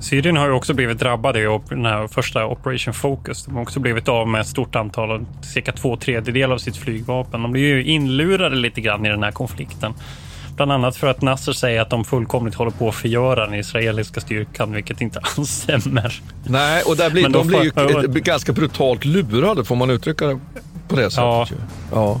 Syrien har ju också blivit drabbade i den här första Operation Focus. De har också blivit av med ett stort antal, cirka två tredjedelar av sitt flygvapen. De blir ju inlurade lite grann i den här konflikten. Bland annat för att Nasser säger att de fullkomligt håller på att förgöra den israeliska styrkan, vilket inte alls stämmer. Nej, och där blir, de, de blir ju ganska brutalt lurade, får man uttrycka det på det sättet. Ja. ja.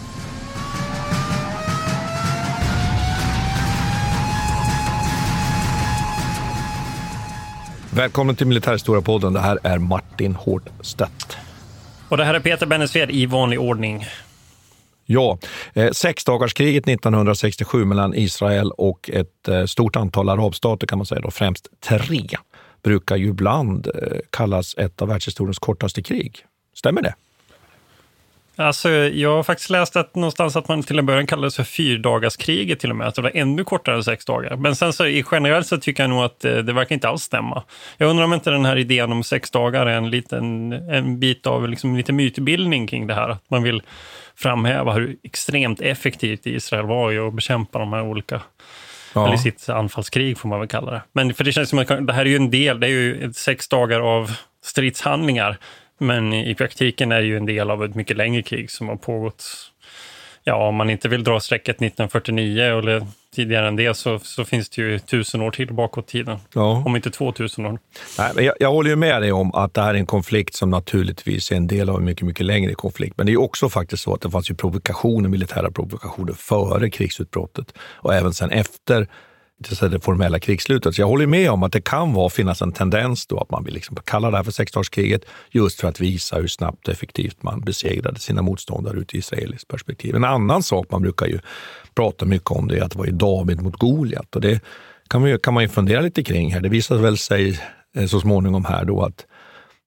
Välkommen till Militärhistoria-podden. Det här är Martin Hårdstedt. Och det här är Peter Bennesved i vanlig ordning. Ja, eh, sexdagarskriget 1967 mellan Israel och ett eh, stort antal arabstater kan man säga, då, främst tre, brukar ju ibland eh, kallas ett av världshistoriens kortaste krig. Stämmer det? Alltså, jag har faktiskt läst att någonstans att man till en början kallades för fyrdagarskriget till och med, att det var ännu kortare än sex dagar. Men sen så generellt så tycker jag nog att det, eh, det verkar inte alls stämma. Jag undrar om inte den här idén om sex dagar är en liten en bit av liksom lite mytbildning kring det här. Att man vill framhäva hur extremt effektivt Israel var i att bekämpa de här olika Ja. Eller sitt anfallskrig får man väl kalla det. Men för det känns som att det här är ju en del, det är ju sex dagar av stridshandlingar men i praktiken är det ju en del av ett mycket längre krig som har pågått, ja om man inte vill dra strecket 1949 eller tidigare än det så, så finns det ju tusen år till bakåt tiden. Ja. Om inte 2000 år. Nej, men jag, jag håller ju med dig om att det här är en konflikt som naturligtvis är en del av en mycket, mycket längre konflikt. Men det är också faktiskt så att det fanns ju provokationer, militära provokationer före krigsutbrottet och även sen efter det formella krigsslutet. Så jag håller med om att det kan vara, finnas en tendens då att man vill liksom kalla det här för sexdagarskriget just för att visa hur snabbt och effektivt man besegrade sina motståndare ur ett israeliskt perspektiv. En annan sak man brukar ju prata mycket om det är att det var ju David mot Goliat och det kan man, ju, kan man ju fundera lite kring här. Det visar väl sig eh, så småningom här då att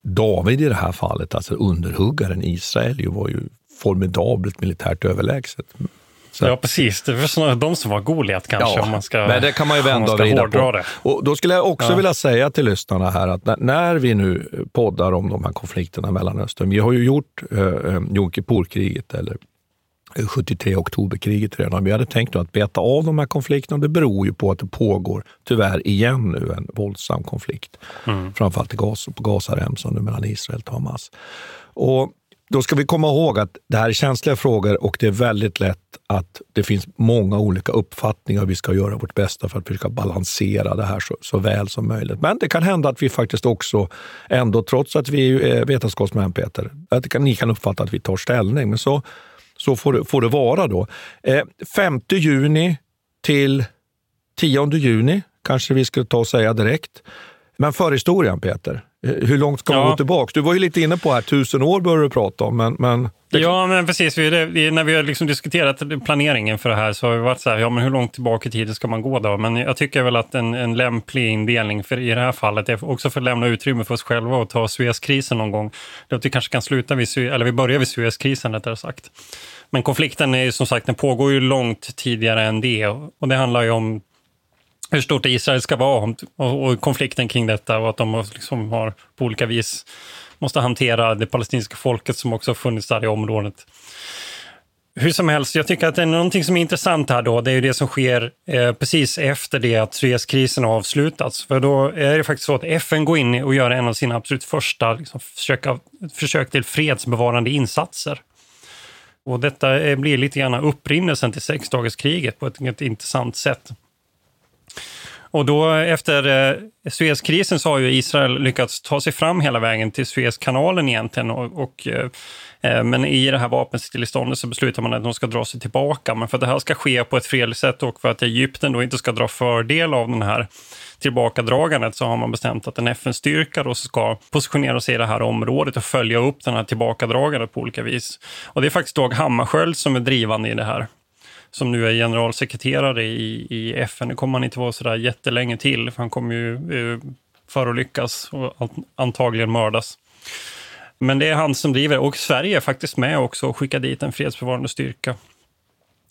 David i det här fallet, alltså underhuggaren Israel, var ju formidabelt militärt överlägset. Så. Ja, precis. Det var snarare de som var Goliat kanske. Ja, om man ska, men det kan man ju vända och vrida på. Det. Och då skulle jag också ja. vilja säga till lyssnarna här att när vi nu poddar om de här konflikterna i Mellanöstern. Vi har ju gjort eh, eh Jom Kippur-kriget eller 73 oktoberkriget redan. Vi hade tänkt att beta av de här konflikterna. Det beror ju på att det pågår, tyvärr igen nu, en våldsam konflikt. Mm. Framförallt i Gaza, på Gazaremsan mellan Israel och Hamas. Och då ska vi komma ihåg att det här är känsliga frågor och det är väldigt lätt att det finns många olika uppfattningar. Vi ska göra vårt bästa för att försöka balansera det här så, så väl som möjligt. Men det kan hända att vi faktiskt också, ändå trots att vi är eh, vetenskapsmän, Peter, att kan, ni kan uppfatta att vi tar ställning. Men så, så får, det, får det vara då. Eh, 5 juni till 10 juni kanske vi skulle ta och säga direkt. Men förhistorien, Peter. Hur långt ska man ja. gå tillbaka? Du var ju lite inne på här, tusen år börjar du prata om. Men, men det... Ja, men precis. Vi, vi, när vi har liksom diskuterat planeringen för det här så har vi varit så här, ja men hur långt tillbaka i tiden ska man gå då? Men jag tycker väl att en, en lämplig indelning för i det här fallet är också för att lämna utrymme för oss själva och ta Suezkrisen någon gång. Det att vi kanske kan sluta vid, eller vi börjar vid Suezkrisen rättare sagt. Men konflikten är ju som sagt, den pågår ju långt tidigare än det och det handlar ju om hur stort Israel ska vara och, och konflikten kring detta och att de liksom har på olika vis måste hantera det palestinska folket som också funnits där i området. Hur som helst, jag tycker att det är någonting som är intressant här då, det är ju det som sker eh, precis efter det att Suezkrisen har avslutats. För då är det faktiskt så att FN går in och gör en av sina absolut första liksom, försök, försök till fredsbevarande insatser. Och detta eh, blir lite grann upprinnelsen till sexdagarskriget på ett, ett intressant sätt. Och då efter eh, Suezkrisen så har ju Israel lyckats ta sig fram hela vägen till Suezkanalen egentligen. Och, och eh, eh, men i det här vapenstilleståndet så beslutar man att de ska dra sig tillbaka. Men för att det här ska ske på ett fredligt sätt och för att Egypten då inte ska dra fördel av den här tillbakadragandet så har man bestämt att en FN-styrka då ska positionera sig i det här området och följa upp den här tillbakadragandet på olika vis. Och det är faktiskt Dag Hammarskjöld som är drivande i det här som nu är generalsekreterare i, i FN. Det kommer han inte vara så där jättelänge till, för han kommer ju eh, förolyckas och antagligen mördas. Men det är han som driver, och Sverige är faktiskt med också och skickar dit en fredsbevarande styrka.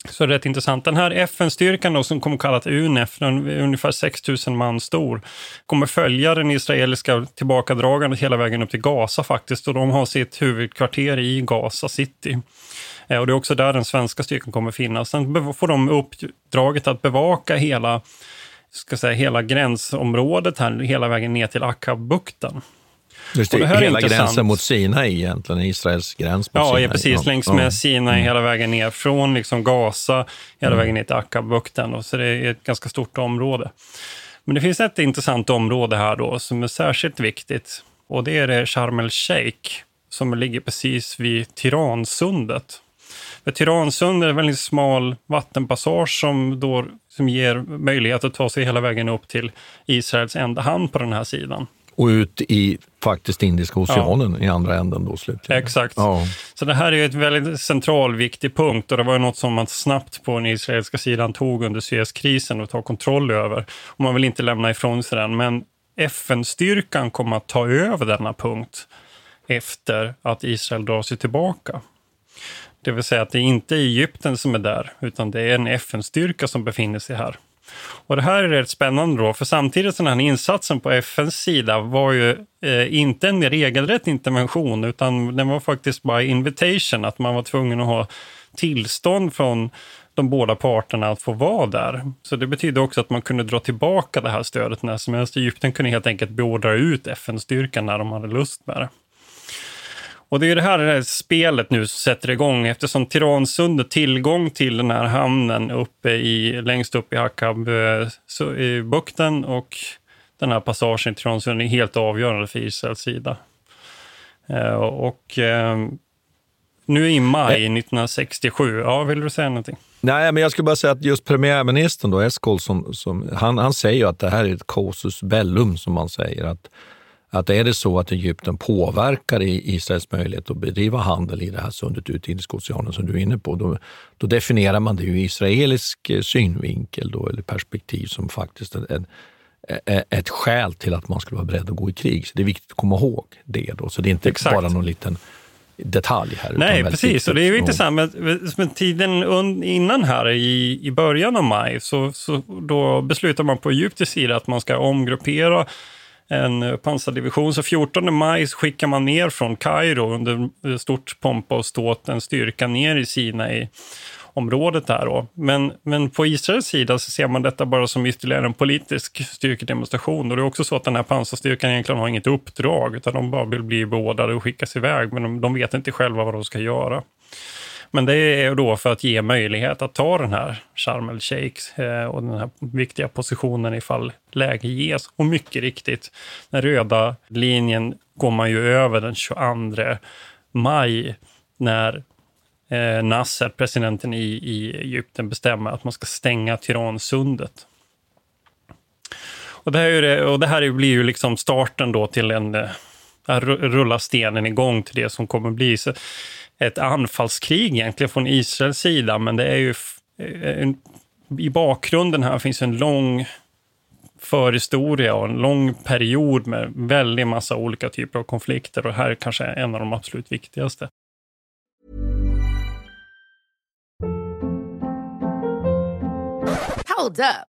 Så det är rätt intressant. Den här FN-styrkan som kommer kallas UNEF, den är ungefär 6 000 man stor, kommer följa den israeliska tillbakadragandet hela vägen upp till Gaza faktiskt. Och de har sitt huvudkvarter i Gaza City. Eh, och det är också där den svenska styrkan kommer finnas. Sen får de uppdraget att bevaka hela, ska säga, hela gränsområdet här, hela vägen ner till Akabukten. Just det, det hela gränsen mot Sinai egentligen, Israels gräns mot ja, Sinai. Ja, precis. Längs med ja. Sinai mm. hela vägen ner från liksom Gaza hela mm. vägen ner till Akabukten. Så det är ett ganska stort område. Men det finns ett intressant område här då som är särskilt viktigt och det är det Sharm el-Sheikh som ligger precis vid Tiransundet. För Tiransund är en väldigt smal vattenpassage som, då, som ger möjlighet att ta sig hela vägen upp till Israels enda hamn på den här sidan. Och ut i faktiskt Indiska oceanen ja. i andra änden då slutligen. Exakt. Ja. Så det här är ett väldigt central, viktig punkt och det var något som man snabbt på den israeliska sidan tog under Suezkrisen och tog kontroll över. Och man vill inte lämna ifrån sig den, men FN-styrkan kommer att ta över denna punkt efter att Israel drar sig tillbaka. Det vill säga att det är inte Egypten som är där, utan det är en FN-styrka som befinner sig här. Och det här är rätt spännande då, för samtidigt som den här insatsen på FNs sida var ju eh, inte en regelrätt intervention, utan den var faktiskt bara invitation, att man var tvungen att ha tillstånd från de båda parterna att få vara där. Så det betyder också att man kunde dra tillbaka det här stödet när som helst. Egypten kunde helt enkelt beordra ut FN-styrkan när de hade lust med det. Och det är det här, det här spelet nu sätter igång eftersom Tiransundet tillgång till den här hamnen uppe i, längst upp i Hakab-bukten och den här passagen i Tiransundet är helt avgörande för Israels sida. Eh, och eh, nu i maj 1967, ja, vill du säga någonting? Nej, men jag skulle bara säga att just premiärministern då, Eskol, som, som, han, han säger ju att det här är ett casus bellum, som man säger. Att att är det så att Egypten påverkar Israels möjlighet att bedriva handel i det här sundet ut i Indiska oceanen som du är inne på, då, då definierar man det ur israelisk eh, synvinkel då, eller perspektiv som faktiskt en, en, ett skäl till att man skulle vara beredd att gå i krig. Så det är viktigt att komma ihåg det. Då. Så det är inte Exakt. bara någon liten detalj här. Nej, precis. Och det är ju intressant. Men, men tiden innan här, i, i början av maj, så, så då beslutar man på egyptisk sida att man ska omgruppera en eh, pansardivision. Så 14 maj skickar man ner från Kairo under eh, stort pompa och ståt en styrka ner i Sinai området där. Då. Men, men på Israels sida så ser man detta bara som ytterligare en politisk styrkedemonstration. Och det är också så att den här pansarstyrkan egentligen har inget uppdrag, utan de bara vill bli beordrade och skickas iväg, men de, de vet inte själva vad de ska göra. Men det är då för att ge möjlighet att ta den här Sharm el-Sheikh eh, och den här viktiga positionen ifall läge ges. Och mycket riktigt, den röda linjen går man ju över den 22 maj när eh, Nasser, presidenten i, i Egypten, bestämmer att man ska stänga Tiransundet. Och det, här, och det här blir ju liksom starten då till en eh, rulla stenen igång till det som kommer bli. Så ett anfallskrig egentligen från Israels sida, men det är ju eh, en, i bakgrunden här finns en lång förhistoria och en lång period med väldigt massa olika typer av konflikter och här är kanske en av de absolut viktigaste. Hold up.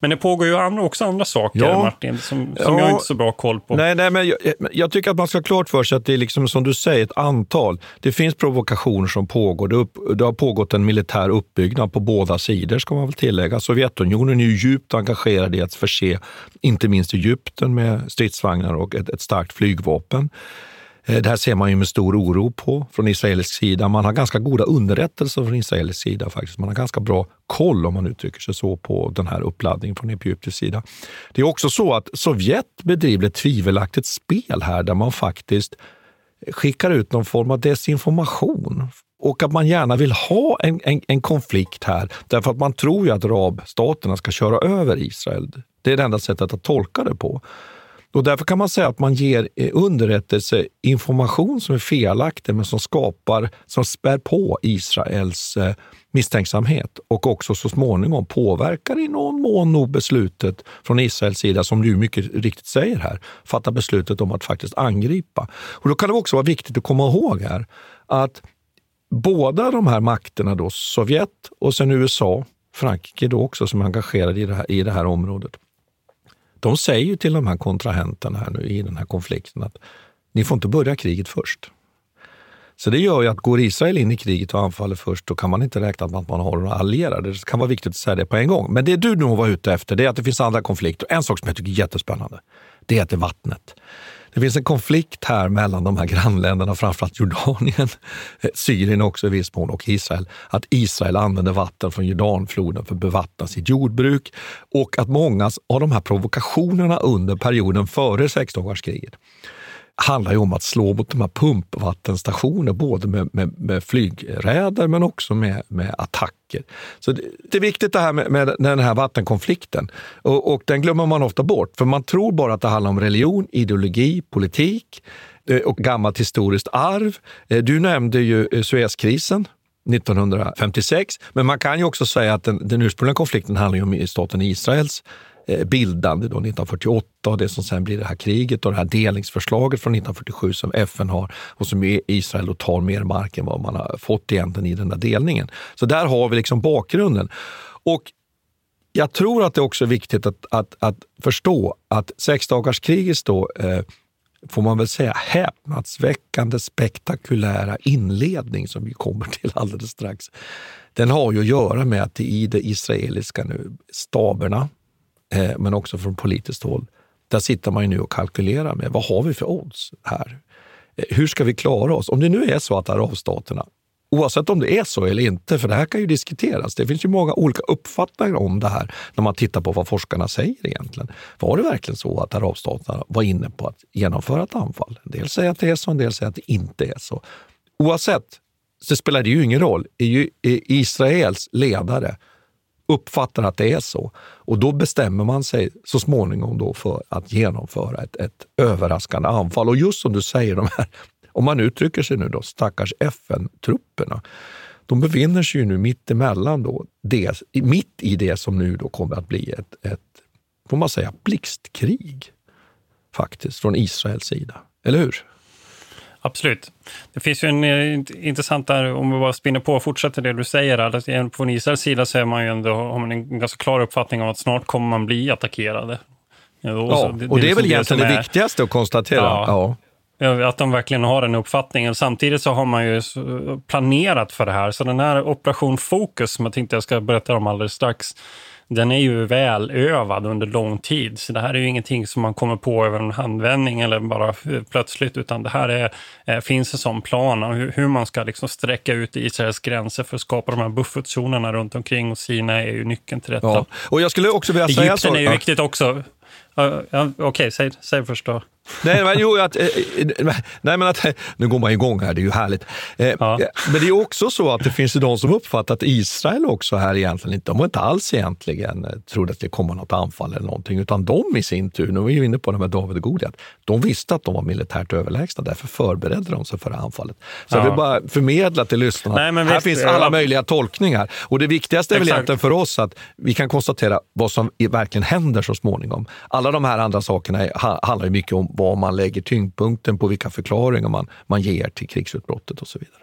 Men det pågår ju andra, också andra saker, ja. Martin, som, som ja. jag inte så bra koll på. Nej, nej men jag, jag, tycker att man ska ha klart för sig att det är liksom, som du säger, ett antal. Det finns provokationer som pågår. Det, upp, det har pågått en militär uppbyggnad på båda sidor, ska man väl tillägga. Sovjetunionen är ju djupt engagerad i att förse inte minst Egypten med stridsvagnar och ett, ett starkt flygvapen. Eh, det här ser man ju med stor oro på från israelisk sida. Man har ganska goda underrättelser från israelisk sida. faktiskt. Man har ganska bra koll, om man uttrycker sig så, på den här uppladdningen från egyptisk sida. Det är också så att Sovjet bedriver ett tvivelaktigt spel här där man faktiskt skickar ut någon form av desinformation och att man gärna vill ha en, en, en, konflikt här därför att man tror ju att arabstaterna ska köra över Israel. Det är det enda sättet att tolka det på. Och därför kan man säga att man ger eh, underrättelseinformation som är felaktig men som skapar, som spär på Israels eh, misstänksamhet och också så småningom påverkar i någon mån nog beslutet från Israels sida, som du mycket riktigt säger här, fatta beslutet om att faktiskt angripa. Och Då kan det också vara viktigt att komma ihåg här att båda de här makterna, då, Sovjet och sen USA, Frankrike då också som är engagerade i det här, i det här området, de säger ju till de här kontrahenterna här nu i den här konflikten att ni får inte börja kriget först. Så det gör ju att går Israel in i kriget och anfaller först, då kan man inte räkna med att man har några allierade. Det kan vara viktigt att säga det på en gång. Men det du nog var ute efter, det är att det finns andra konflikter. En sak som jag tycker är jättespännande, det är att det är vattnet. Det finns en konflikt här mellan de här grannländerna, framförallt Jordanien, eh, Syrien också i viss mån och Israel. Att Israel använder vatten från Jordanfloden för att bevattna sitt jordbruk och att många av de här provokationerna under perioden före sexdagarskriget handlar ju om att slå mot de här pumpvattenstationer, både med, med, med flygräder men också med, med attacker. Så det, det, är viktigt det här med, med den här vattenkonflikten. Och, och, den glömmer man ofta bort, för man tror bara att det handlar om religion, ideologi, politik eh, och gammalt historiskt arv. Eh, du nämnde ju eh, Suezkrisen 1956, men man kan ju också säga att den, den ursprungliga konflikten handlar om staten Israels Eh, bildande då 1948 och det som sen blir det här kriget och det här delningsförslaget från 1947 som FN har och som Israel då tar mer mark än vad man har fått egentligen i den där delningen. Så där har vi liksom bakgrunden. Och jag tror att det också är viktigt att, att, att förstå att sexdagarskriget då eh, får man väl säga, häpnadsväckande spektakulära inledning som vi kommer till alldeles strax. Den har ju att göra med att i de israeliska nu, staberna, Eh, men också från politiskt håll. Där sitter man ju nu och kalkylerar med vad har vi för odds här? Eh, hur ska vi klara oss? Om det nu är så att arabstaterna, oavsett om det är så eller inte, för det här kan ju diskuteras. Det finns ju många olika uppfattningar om det här när man tittar på vad forskarna säger egentligen. Var det verkligen så att arabstaterna var inne på att genomföra ett anfall? En del säger att det är så, en del säger att det inte är så. Oavsett så spelar det ju ingen roll. Är eh, Israels ledare uppfattar att det är så. Och då bestämmer man sig så småningom då för att genomföra ett, ett överraskande anfall. Och just som du säger, de här, om man uttrycker sig nu då, stackars FN-trupperna. De befinner sig ju nu mitt emellan då, det, mitt i det som nu då kommer att bli ett, ett får man säga, blixtkrig faktiskt från Israels sida. Eller hur? Absolut. Det finns ju en eh, intressant där, om vi bara spinner på och fortsätter det du säger. Att på Israels sida så är man ju ändå, har man en ganska klar uppfattning om att snart kommer man bli attackerade. Ja, och det, och det är väl egentligen det, det viktigaste att konstatera. Ja. ja. Att de verkligen har den uppfattningen. Samtidigt så har man ju planerat för det här. Så den här Operation Focus, som jag tänkte jag ska berätta om alldeles strax, den är ju välövad under lång tid. Så det här är ju ingenting som man kommer på över en handvändning eller bara plötsligt, utan det här är, eh, finns en sån plan om hur, hur man ska liksom sträcka ut Israels gränser för att skapa de här buffertzonerna runt omkring och Sina är ju nyckeln till detta. Ja. Och jag skulle också vilja Egypten säga så. Egypten är ju viktigt också. Ja, Okej, okay, säg, säg först då. Nej, men, jo, att, eh, eh, nej, men att, nu går man igång här, det är ju härligt. Eh, ja. Men det är också så att det finns ju de som uppfattar att Israel också här egentligen inte, de har inte alls egentligen trodde att det kommer något anfall eller någonting, utan de i sin tur, nu är vi ju inne på det med David och Goliat, de visste att de var militärt överlägsna, därför förberedde de sig för det anfallet. Så ja. jag vill bara förmedla till lyssnarna, nej, men här visst, finns alla möjliga tolkningar. Och det viktigaste är väl egentligen för oss att vi kan konstatera vad som verkligen händer så småningom. Alla de här andra sakerna handlar ju mycket om var man lägger tyngdpunkten på vilka förklaringar man, man ger till krigsutbrottet och så vidare.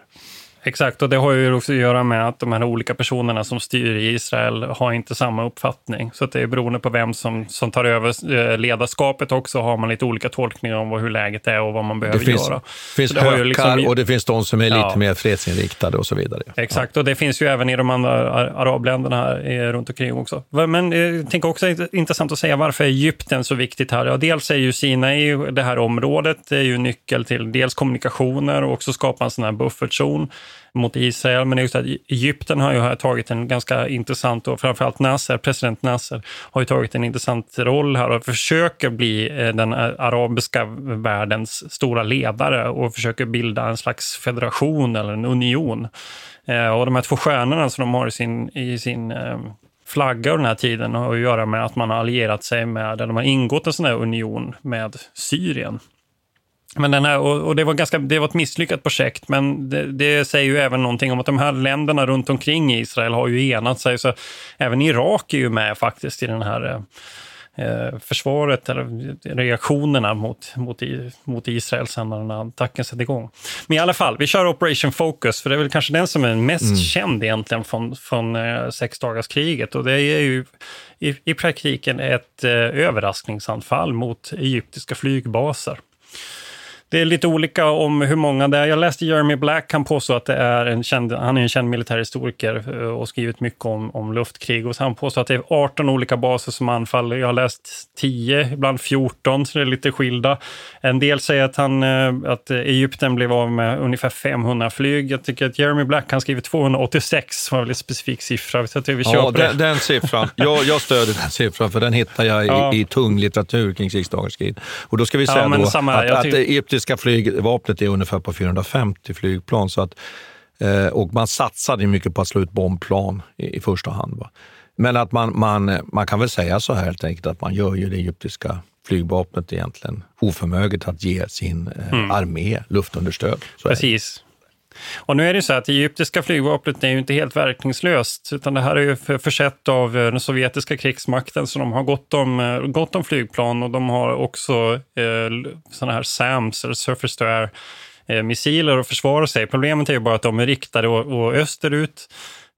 Exakt, och det har ju också att göra med att de här olika personerna som styr i Israel har inte samma uppfattning. Så att det är beroende på vem som, som tar över eh, ledarskapet också har man lite olika tolkningar om hur läget är och vad man behöver det finns, göra. Det finns liksom, och det finns de som är ja. lite mer fredsinriktade och så vidare. Exakt, ja. och det finns ju även i de andra arabländerna här eh, runt omkring också. Men eh, jag tänker också intressant att säga varför är Egypten så viktigt här? Ja, dels är ju Sinai, det här området, det är ju nyckel till dels kommunikationer och också skapa en sån här buffertzon mot Israel. Men just att Egypten har ju tagit en ganska intressant, och framförallt Nasser, president Nasser, har ju tagit en intressant roll här och försöker bli eh, den eh, arabiska världens stora ledare och försöker bilda en slags federation eller en union. Eh, och de här två stjärnorna som de har i sin, i sin flagga under den här tiden har att göra med att man har allierat sig med, eller de har ingått en sån här union med Syrien. Men den här, och, det, var ganska, det var ett misslyckat projekt, men det, det, säger ju även någonting om att de här länderna runt omkring Israel har ju enat sig. Så även Irak är ju med faktiskt i den här eh, försvaret, eller reaktionerna mot, mot, mot Israel sen när den här attacken satte igång. Men i alla fall, vi kör Operation Focus, för det är väl kanske den som är mest mm. känd egentligen från, från eh, sexdagarskriget. Och det är ju i, i praktiken ett eh, överraskningsanfall mot egyptiska flygbaser. Det är lite olika om hur många det är. Jag läste Jeremy Black, han påstår att det är en känd, han är en känd militärhistoriker eh, och skrivit mycket om, om luftkrig. Och han påstår att det är 18 olika baser som anfaller. Jag har läst 10, ibland 14, så det är lite skilda. En del säger att, han, eh, att Egypten blev av med ungefär 500 flyg. Jag tycker att Jeremy Black, han skriver 286, var en väldigt specifik siffra. Så att vi ja, den, den siffran. Jag, jag stöder den siffran, för den hittar jag i, ja. i tung litteratur kring sexdagarskrig. Och då ska vi säga ja, då samma, att, att brittiska flygvapnet är ungefär på 450 flygplan. Så att, eh, och man satsade mycket på att slå ut bombplan i, i första hand. Va? Men att man, man, man kan väl säga så här helt enkelt att man gör ju det egyptiska flygvapnet egentligen oförmöget att ge sin eh, mm. armé luftunderstöd. Så Precis. Och nu är det så att det egyptiska flygvapnet är ju inte helt verkningslöst, utan det här är ju försett av eh, den sovjetiska krigsmakten, så de har gott om, eh, gott om flygplan och de har också eh, sådana här SAMs, eller Surface to Air, eh, missiler att försvara sig. Problemet är ju bara att de är riktade och, och österut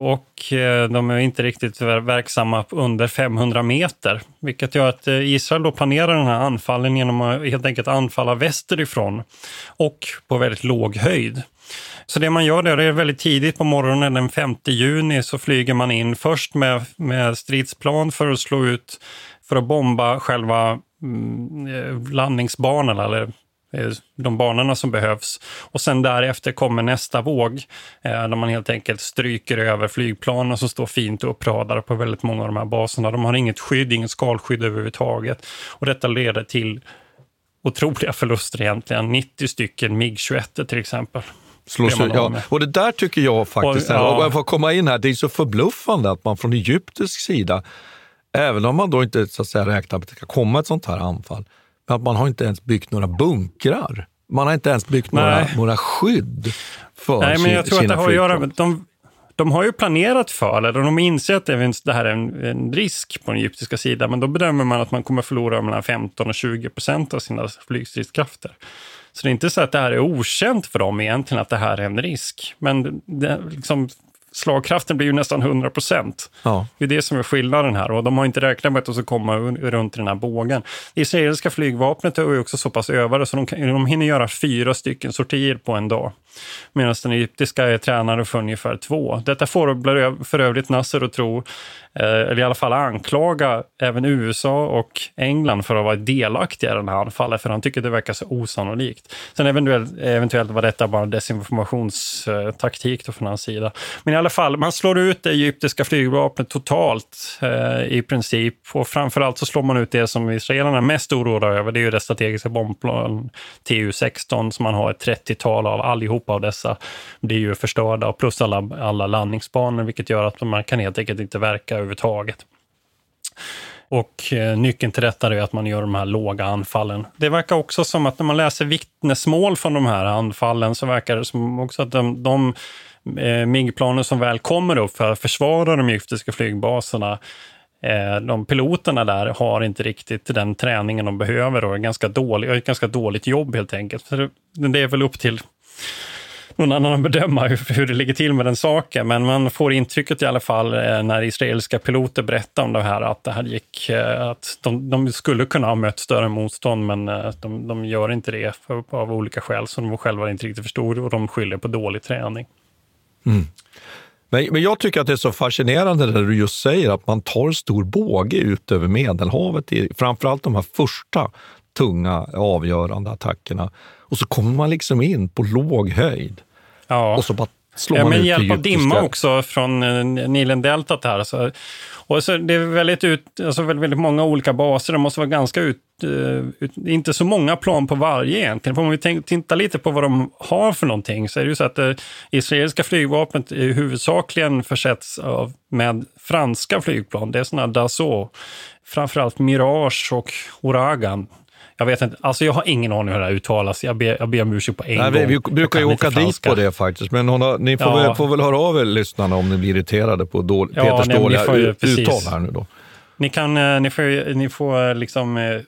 och eh, de är inte riktigt verksamma under 500 meter, vilket gör att eh, Israel då planerar den här anfallen genom att helt enkelt anfalla västerifrån och på väldigt låg höjd. Så det man gör där är väldigt tidigt på morgonen den 5 juni så flyger man in först med, med stridsplan för att slå ut, för att bomba själva mm, eh, landningsbanorna eller eh, de banorna som behövs. Och sen därefter kommer nästa våg eh, där man helt enkelt stryker över flygplanen som står fint uppradade på väldigt många av de här baserna. De har inget skydd, inget skalskydd överhuvudtaget. Och detta leder till otroliga förluster egentligen. 90 stycken MIG-21 till exempel. Slås ut, ja. Och det där tycker jag faktiskt, och, ja. och får komma in här, det är så förbluffande att man från egyptisk sida, även om man då inte så att säga, räknar med att det ska komma ett sånt här anfall, men att man har inte ens byggt några bunkrar. Man har inte ens byggt några, några skydd för Nej, men jag tror att det har att göra med, de, de har ju planerat för, eller de inser att det här är en, en, risk på den egyptiska sidan, men då bedömer man att man kommer förlora mellan 15 och 20 procent av sina flygstridskrafter. Så det är inte så att det här är okänt för dem egentligen, att det här är en risk. Men det, liksom, slagkraften blir ju nästan 100 procent. Ja. Det är det som är skillnaden här och de har inte räknat med att de ska komma runt den här bågen. Det israeliska flygvapnet är ju också så pass övade så de, kan, de hinner göra fyra stycken sortier på en dag medan den egyptiska är tränare för ungefär två. Detta får för övrigt Nasser att tro eh, eller i alla fall anklaga även USA och England för att vara delaktiga i den här anfallet, för han tycker det verkar så osannolikt. Sen eventuellt, eventuellt var detta bara desinformationstaktik från hans sida. Men i alla fall, man slår ut det egyptiska flygvapnet totalt eh, i princip. Och framförallt så slår man ut det som israelerna är mest oroade över, det är ju det strategiska bombplan TU-16 som man har ett 30-tal av. allihop. Allihopa av dessa blir ju förstörda, plus alla, alla landningsbanor, vilket gör att man kan helt enkelt inte verka överhuvudtaget. Och eh, nyckeln till detta är att man gör de här låga anfallen. Det verkar också som att när man läser vittnesmål från de här anfallen så verkar det som också att de, de eh, MIG-planen som väl kommer upp för att försvara de egyptiska flygbaserna eh, de piloterna där har inte riktigt den träningen de behöver och är ganska dålig, ett ganska dåligt jobb helt enkelt. Det är väl upp till någon annan att bedöma hur, hur det ligger till med den saken. Men man får intrycket i alla fall eh, när israeliska piloter berättar om det här att det här gick, eh, att de, de skulle kunna ha mött större motstånd, men eh, de, de gör inte det för, av olika skäl som de själva inte riktigt förstod och de skyller på dålig träning. Mm. Men, men jag tycker att det är så fascinerande när du just säger att man tar stor båge ut över Medelhavet, i, framförallt de här första tunga avgörande attackerna. Och så kommer man liksom in på låg höjd. Ja. Och så bara slår ja, man med ut hjälp av dimma också från eh, Nilen-deltat här. Så, och så det är väldigt, ut, alltså väldigt, många olika baser. Det måste vara ganska ut, eh, ut, inte så många plan på varje egentligen. För om vi tittar lite på vad de har för någonting så är det ju så att det israeliska flygvapnet är huvudsakligen försetts av, med franska flygplan. Det är sådana Dassault, framförallt Mirage och Ouragan. Jag vet inte, alltså jag har ingen aning hur det här uttalas. Jag ber, jag ber om ursäkt på en Nej, gång. vi, vi brukar ju åka dit på det faktiskt, men har, ni får, Ja. väl, får väl höra av er lyssnarna om ni blir irriterade på dål, Ja, Peters nej, dåliga ju- uttal här nu då. Ni, kan, eh, ni får, ni får eh, liksom eh,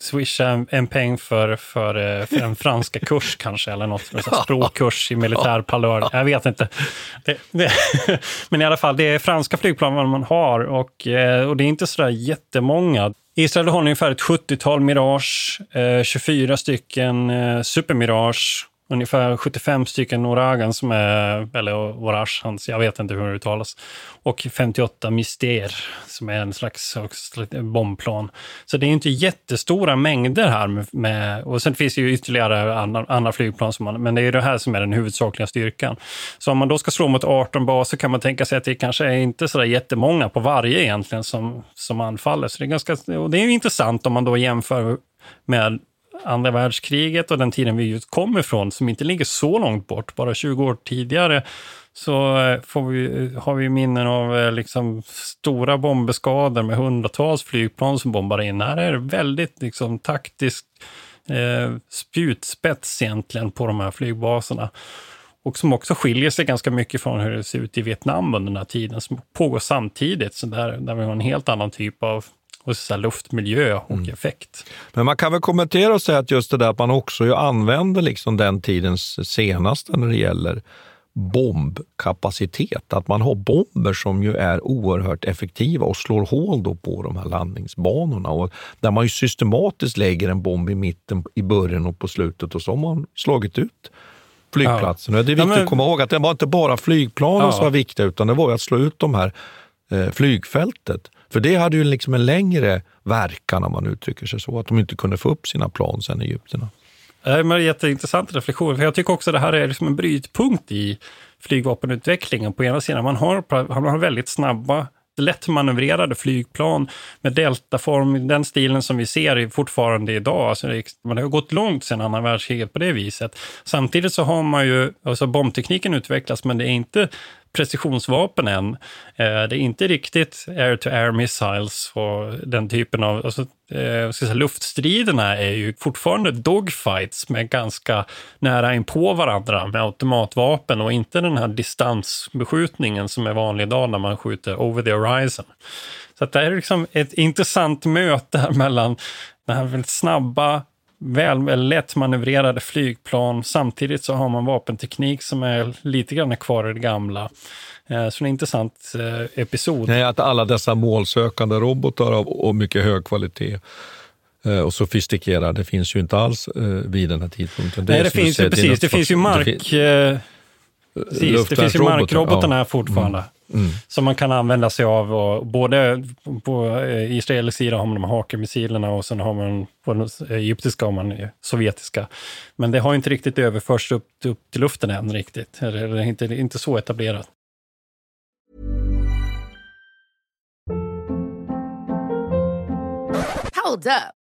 swisha en, en peng för, för, eh, för en franska kurs kanske, eller något. Här språkkurs i militär palör. Jag vet inte. Det, det, men i alla fall, det är franska flygplan man har och, och det är inte sådär jättemånga. Israel har ungefär ett 70-tal Mirage, eh, 24 stycken eh, Super Mirage, ungefär 75 stycken Oragan som är, eller Orage, hans, jag vet inte hur det uttalas, och 58 Myster som är en slags bombplan. Så det är inte jättestora mängder här med, med och sen finns det ju ytterligare andra, andra flygplan, som man, men det är det här som är den huvudsakliga styrkan. Så om man då ska slå mot 18 baser kan man tänka sig att det kanske är inte så där jättemånga på varje egentligen som, som anfaller. Så det är ganska, och det är ju intressant om man då jämför med andra världskriget och den tiden vi just kom ifrån, som inte ligger så långt bort, bara 20 år tidigare, så eh, får vi, eh, har vi minnen av eh, liksom stora bombeskador med hundratals flygplan som bombar in. Här är det väldigt liksom, taktisk eh, spjutspets egentligen på de här flygbaserna. Och som också skiljer sig ganska mycket från hur det ser ut i Vietnam under den här tiden, som pågår samtidigt, så där, där vi har en helt annan typ av och så luftmiljö och effekt. Men man kan väl kommentera och säga att just det där att man också använder liksom den tidens senaste när det gäller bombkapacitet. Att man har bomber som ju är oerhört effektiva och slår hål på de här landningsbanorna. Och där man ju systematiskt lägger en bomb i mitten, i början och på slutet och så har man slagit ut flygplatsen. Och Det är viktigt Ja, men- att komma ihåg att det var inte bara flygplanen Ja. som var viktiga utan det var ju att slå ut de här eh, flygfältet. För det hade ju liksom en längre verkan om man uttrycker sig så, att de inte kunde få upp sina plan sen, egyptierna. Det är en jätteintressant reflektion, för jag tycker också att det här är liksom en brytpunkt i flygvapenutvecklingen. På ena sidan, man har, man har väldigt snabba, lättmanövrerade flygplan med deltaform, den stilen som vi ser fortfarande idag. Alltså det, man har gått långt sedan andra världskriget på det viset. Samtidigt så har man ju, alltså bombtekniken utvecklas, men det är inte precisionsvapen än. Eh, det är inte riktigt air-to-air missiles och den typen av... Alltså, eh, jag ska säga, luftstriderna är ju fortfarande dogfights med ganska nära in på varandra med automatvapen och inte den här distansbeskjutningen som är vanlig idag när man skjuter over the horizon. Så att det är liksom ett intressant möte mellan den här väldigt snabba väl, väl lätt manövrerade flygplan. Samtidigt så har man vapenteknik som är lite grann kvar i det gamla. Eh, Så det är en intressant eh, episod. Nej, att alla dessa målsökande robotar av och mycket hög kvalitet eh, och sofistikerade finns ju inte alls vid den här tidpunkten. Det Nej, det finns ju precis. Det, finns ju mark... Det, precis, det finns ju markrobotarna ja. fortfarande. Mm. Mm. Som man kan använda sig av. Och både på israelisk sida har man de Haker-missilerna och sen har man på den egyptiska och man sovjetiska. Men det har inte riktigt överförts upp, upp till luften än riktigt. Det är inte, inte så etablerat. Hold up.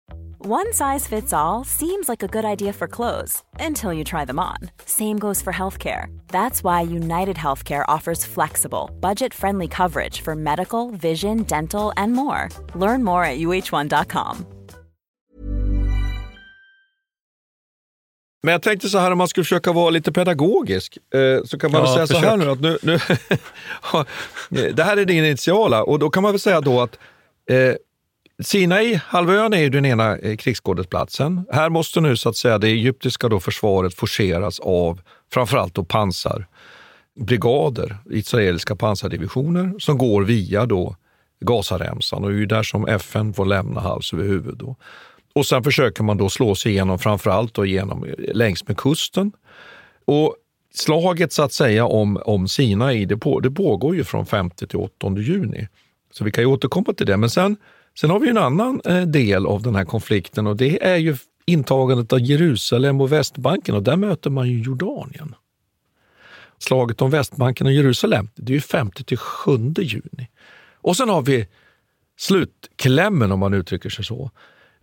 One size fits all seems like a good idea for clothes until you try them on. Same goes for healthcare. That's why United Healthcare offers flexible, budget-friendly coverage for medical, vision, dental, and more. Learn more at uh1.com. Men jag tänkte så här om man skulle försöka vara lite pedagogisk, eh, så kan man ja, väl säga försök. så här nu att nu, nu det här är det initiala och då kan man väl säga då att eh, Sinai-halvön är ju den ena eh, krigsskådesplatsen. Här måste nu så att säga det egyptiska då försvaret forceras av framförallt då pansarbrigader, israeliska pansardivisioner som går via då Gazaremsan och det är ju där som FN får lämna hals över huvud. Då. Och sen försöker man då slå sig igenom framförallt då genom, eh, längs med kusten. Och slaget så att säga om, om Sinai, det, på, det pågår ju från 5 till 8 juni. Så vi kan ju återkomma till det. Men sen, sen har vi en annan eh, del av den här konflikten och det är ju intagandet av Jerusalem och Västbanken och där möter man ju Jordanien. Slaget om Västbanken och Jerusalem, det är ju 5 till 7 juni. Och sen har vi slutklämmen om man uttrycker sig så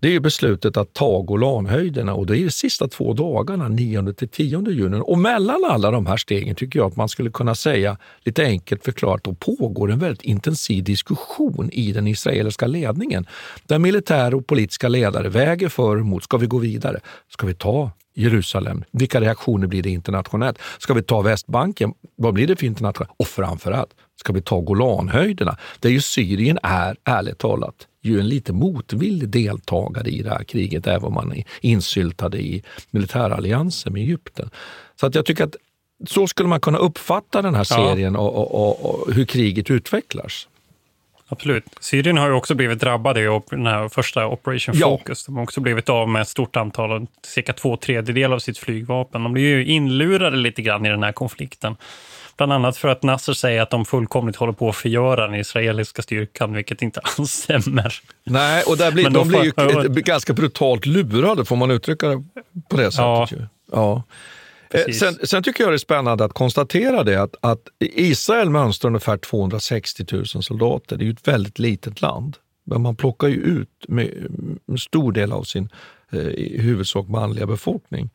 det är beslutet att ta Golanhöjderna och det är de sista två dagarna, 9 till 10 juni. Och mellan alla de här stegen tycker jag att man skulle kunna säga, lite enkelt förklarat, då pågår en väldigt intensiv diskussion i den israeliska ledningen. Där militära och politiska ledare väger för och emot. Ska vi gå vidare? Ska vi ta Jerusalem? Vilka reaktioner blir det internationellt? Ska vi ta Västbanken? Vad blir det för internationellt? Och framförallt, ska vi ta Golanhöjderna? Där ju Syrien är, ärligt talat, ju en lite motvillig deltagare i det här kriget, även om man är insyltade i militäralliansen med Egypten. Så att jag tycker att så skulle man kunna uppfatta den här serien ja. och, och, och, hur kriget utvecklas. Absolut. Syrien har ju också blivit drabbade i den här första Operation Focus. Ja. De har också blivit av med ett stort antal, cirka två tredjedelar av sitt flygvapen. De blir ju inlurade lite grann i den här konflikten. Bland annat för att Nasser säger att de fullkomligt håller på att förgöra den israeliska styrkan, vilket inte alls stämmer. Nej, och där blir, de, de blir ju för... ganska brutalt lurade, får man uttrycka det på det sättet. Ja. ja. Eh, sen, sen, tycker jag det är spännande att konstatera det att, att Israel mönstrar ungefär 260 000 soldater. Det är ju ett väldigt litet land. Men man plockar ju ut med, en stor del av sin eh, i huvudsak manliga befolkning.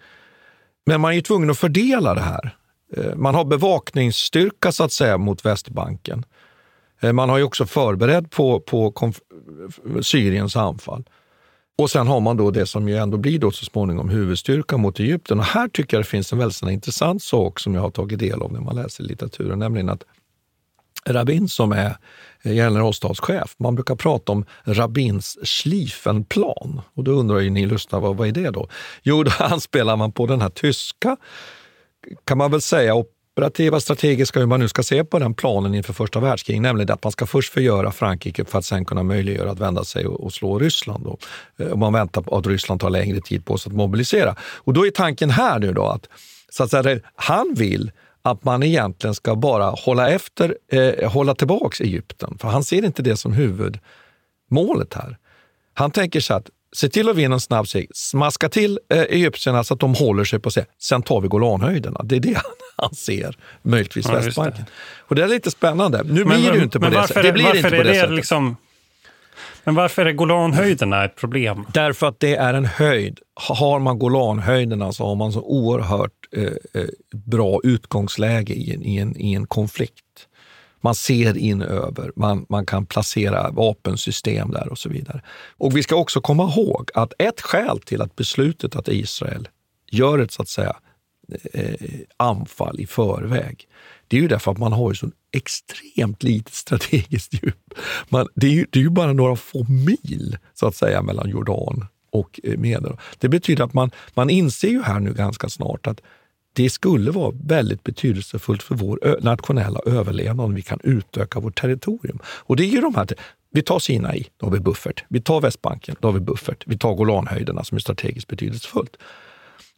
Men man är ju tvungen att fördela det här. Eh, man har bevakningsstyrka så att säga mot Västbanken. Eh, man har ju också förberett på, på Syriens anfall. Och sen har man då det som ju ändå blir då så småningom huvudstyrka mot Egypten. Och här tycker jag det finns en väldigt intressant sak som jag har tagit del av när man läser litteraturen, nämligen att Rabin som är eh, generalstabschef, man brukar prata om Rabins Schlieffenplan. Och då undrar ju ni lyssnare, vad, vad är det då? Jo, då anspelar man på den här tyska kan man väl säga, operativa, strategiska, hur man nu ska se på den planen inför första världskriget, nämligen att man ska först förgöra Frankrike för att sen kunna möjliggöra att vända sig och, och slå Ryssland. Då. Eh, och man väntar på att Ryssland tar längre tid på sig att mobilisera. Och då är tanken här nu då att, så att säga, han vill att man egentligen ska bara hålla efter, eh, hålla tillbaks Egypten. För han ser inte det som huvudmålet här. Han tänker sig att se till att vinna en snabb seger, smaska till eh, egyptierna så att de håller sig på sig. Sen tar vi Golanhöjderna. Det är det han ser, möjligtvis ja, Västbanken. Och det är lite spännande. Nu men, blir det ju inte på det sättet. Det blir inte på det, sättet. Liksom, men varför är Golanhöjderna ett problem? Därför att det är en höjd. Har man Golanhöjderna så har man så oerhört eh, eh, bra utgångsläge i en, i, en, i en konflikt. Man ser in över, man, man kan placera vapensystem där och så vidare. Och vi ska också komma ihåg att ett skäl till att beslutet att Israel gör ett så att säga eh, anfall i förväg, det är ju därför att man har ju så extremt litet strategiskt djup. Man, det, är ju, det är ju bara några få mil så att säga mellan Jordan och eh, Medelhavet. Det betyder att man, man inser ju här nu ganska snart att det skulle vara väldigt betydelsefullt för vår nationella överlevnad om vi kan utöka vårt territorium. Och det är ju de här vi tar Sinai, då har vi buffert. Vi tar Västbanken, då har vi buffert. Vi tar Golanhöjderna som är strategiskt betydelsefullt.